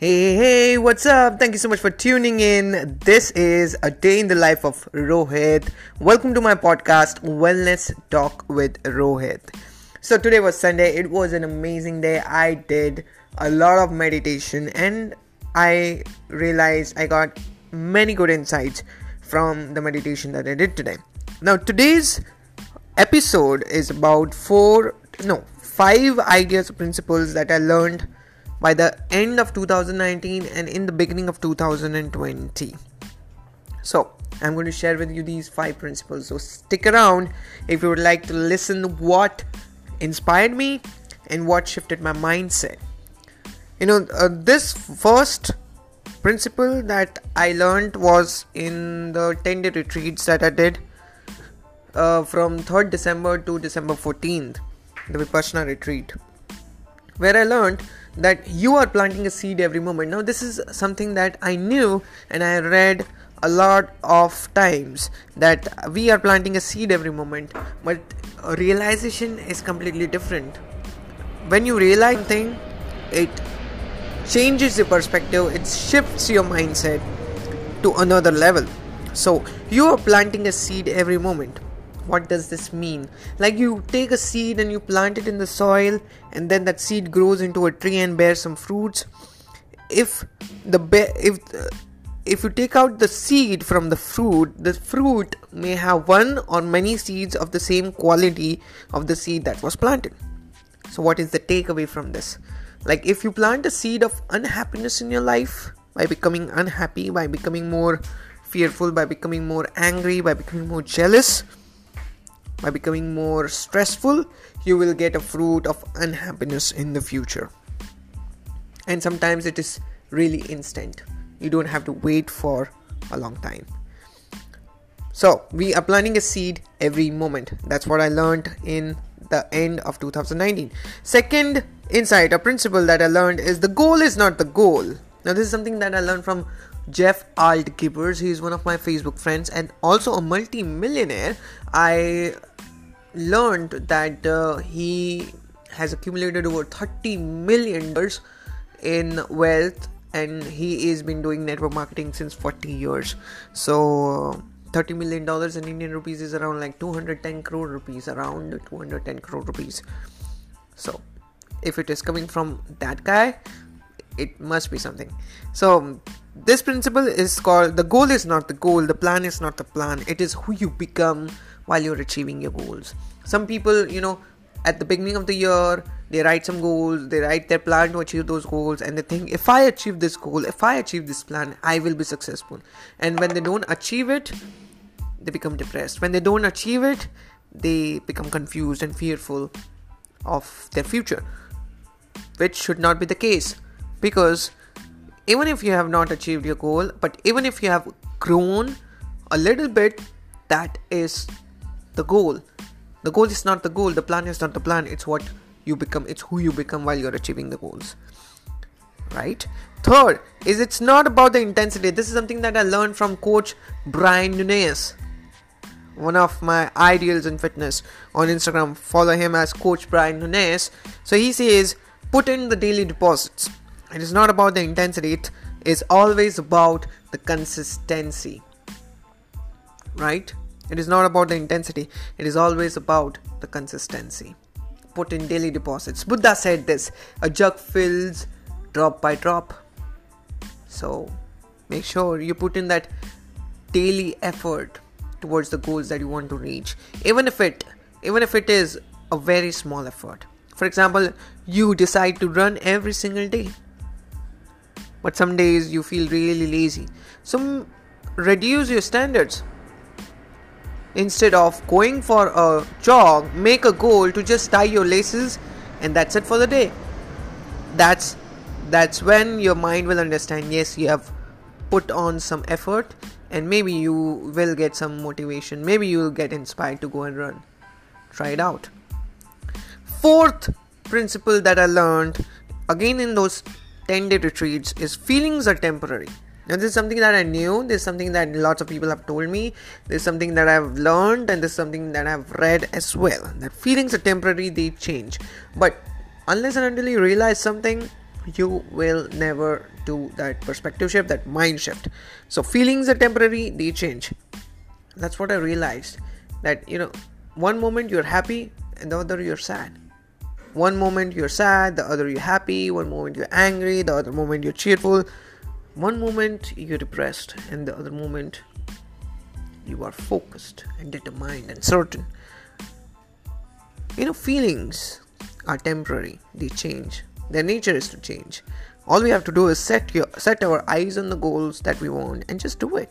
Hey, hey, what's up? Thank you so much for tuning in. This is a day in the life of Rohit. Welcome to my podcast, Wellness Talk with Rohit. So, today was Sunday. It was an amazing day. I did a lot of meditation and I realized I got many good insights from the meditation that I did today. Now, today's episode is about four, no, five ideas principles that I learned by the end of 2019 and in the beginning of 2020. So, I'm going to share with you these five principles. So, stick around if you would like to listen what inspired me and what shifted my mindset. You know, uh, this first principle that I learned was in the 10 day retreats that I did uh, from 3rd December to December 14th, the Vipassana retreat, where I learned that you are planting a seed every moment. Now, this is something that I knew and I read a lot of times that we are planting a seed every moment, but realization is completely different. When you realize something, it changes your perspective, it shifts your mindset to another level. So, you are planting a seed every moment what does this mean? Like you take a seed and you plant it in the soil and then that seed grows into a tree and bears some fruits. If the be- if the, if you take out the seed from the fruit the fruit may have one or many seeds of the same quality of the seed that was planted. So what is the takeaway from this? Like if you plant a seed of unhappiness in your life by becoming unhappy by becoming more fearful by becoming more angry by becoming more jealous by becoming more stressful, you will get a fruit of unhappiness in the future. And sometimes it is really instant. You don't have to wait for a long time. So, we are planting a seed every moment. That's what I learned in the end of 2019. Second insight, or principle that I learned is the goal is not the goal. Now, this is something that I learned from Jeff Altgivers. He is one of my Facebook friends and also a multi-millionaire. I learned that uh, he has accumulated over 30 million dollars in wealth and he has been doing network marketing since 40 years. So 30 million dollars in indian rupees is around like 210 crore rupees around 210 crore rupees. So if it is coming from that guy it must be something. So this principle is called the goal is not the goal the plan is not the plan. It is who you become while you're achieving your goals. Some people you know at the beginning of the year they write some goals they write their plan to achieve those goals and they think if i achieve this goal if i achieve this plan i will be successful. And when they don't achieve it they become depressed. When they don't achieve it they become confused and fearful of their future which should not be the case. Because even if you have not achieved your goal but even if you have grown a little bit that is the goal. The goal is not the goal the plan is not the plan. It's what you become it's who you become while you're achieving the goals. Right? Third is it's not about the intensity. This is something that i learned from coach brian nunez one of my ideals in fitness on instagram. Follow him as coach brian nunez so he says put in the daily deposits. It is not about the intensity. It is always about the consistency. Right it is not about the intensity, it is always about the consistency. Put in daily deposits. Buddha said this a jug fills drop by drop. So make sure you put in that daily effort towards the goals that you want to reach. Even if it even if it is a very small effort. For example, you decide to run every single day. But some days you feel really lazy. So reduce your standards Instead of going for a jog, make a goal to just tie your laces and that's it for the day. That's that's when your mind will understand yes, you have put on some effort and maybe you will get some motivation. Maybe you will get inspired to go and run. Try it out. Fourth principle that I learned again in those 10 day retreats is feelings are temporary now, this is something that I knew, this is something that lots of people have told me, this is something that I've learned, and this is something that I've read as well. That feelings are temporary, they change. But unless and until you realize something, you will never do that perspective shift, that mind shift. So feelings are temporary, they change. That's what I realized. That you know, one moment you're happy and the other you're sad. One moment you're sad, the other you're happy, one moment you're angry, the other moment you're cheerful. One moment you're depressed, and the other moment you are focused and determined and certain. You know, feelings are temporary, they change. Their nature is to change. All we have to do is set your set our eyes on the goals that we want and just do it.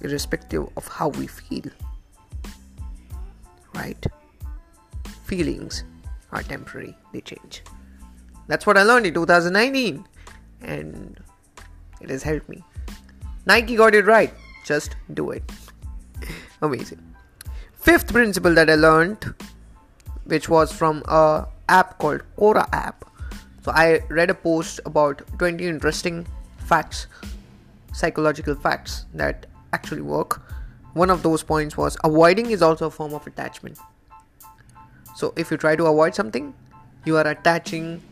Irrespective of how we feel. Right? Feelings are temporary, they change. That's what I learned in 2019 and it has helped me. Nike got it right. Just do it. Amazing. Fifth principle that I learned, which was from a app called Quora app. So I read a post about 20 interesting facts, psychological facts that actually work. One of those points was avoiding is also a form of attachment. So if you try to avoid something, you are attaching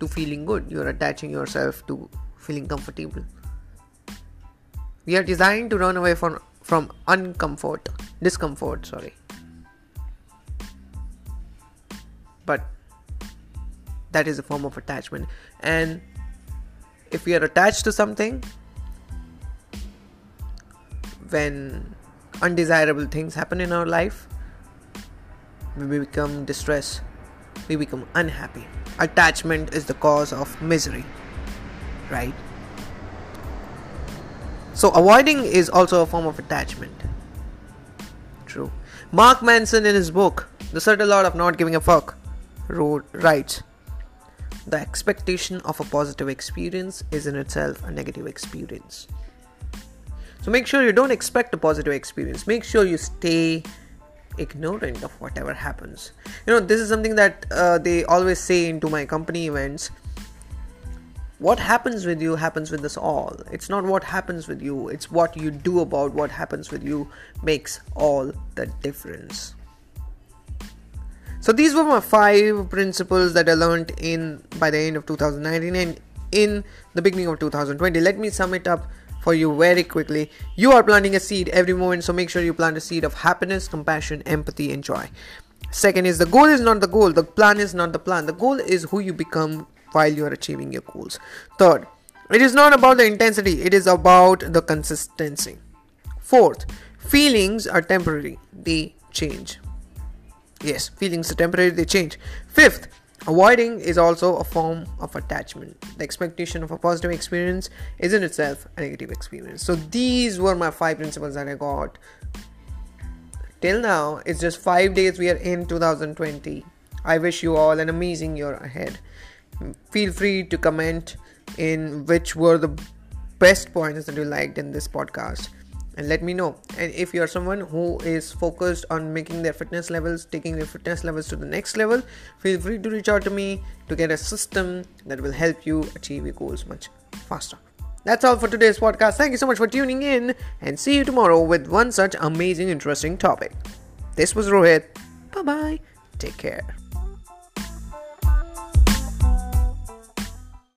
to feeling good. You are attaching yourself to feeling comfortable. We are designed to run away from from uncomfort, discomfort, sorry. But that is a form of attachment and if we are attached to something when undesirable things happen in our life we become distressed we become unhappy attachment is the cause of misery right so avoiding is also a form of attachment true mark manson in his book the subtle art of not giving a fuck wrote writes the expectation of a positive experience is in itself a negative experience. So make sure you don't expect a positive experience. Make sure you stay ignorant of whatever happens. You know, this is something that uh, they always say into my company events. What happens with you happens with us all. It's not what happens with you, it's what you do about what happens with you makes all the difference. So these were my five principles that I learned in by the end of 2019 and in the beginning of 2020. Let me sum it up for you very quickly. You are planting a seed every moment, so make sure you plant a seed of happiness, compassion, empathy, and joy. Second is the goal is not the goal, the plan is not the plan. The goal is who you become while you are achieving your goals. Third, it is not about the intensity, it is about the consistency. Fourth, feelings are temporary, they change. Yes, feelings are temporary, they change. Fifth, avoiding is also a form of attachment. The expectation of a positive experience is in itself a negative experience. So these were my five principles that I got. Till now, it's just five days we are in 2020. I wish you all an amazing year ahead. Feel free to comment in which were the best points that you liked in this podcast and let me know. And if you're someone who is focused on making their fitness levels taking their fitness levels to the next level feel free to reach out to me to get a system that will help you achieve your goals much faster. That's all for today's podcast. Thank you so much for tuning in and see you tomorrow with one such amazing interesting topic. This was rohit. Bye bye take care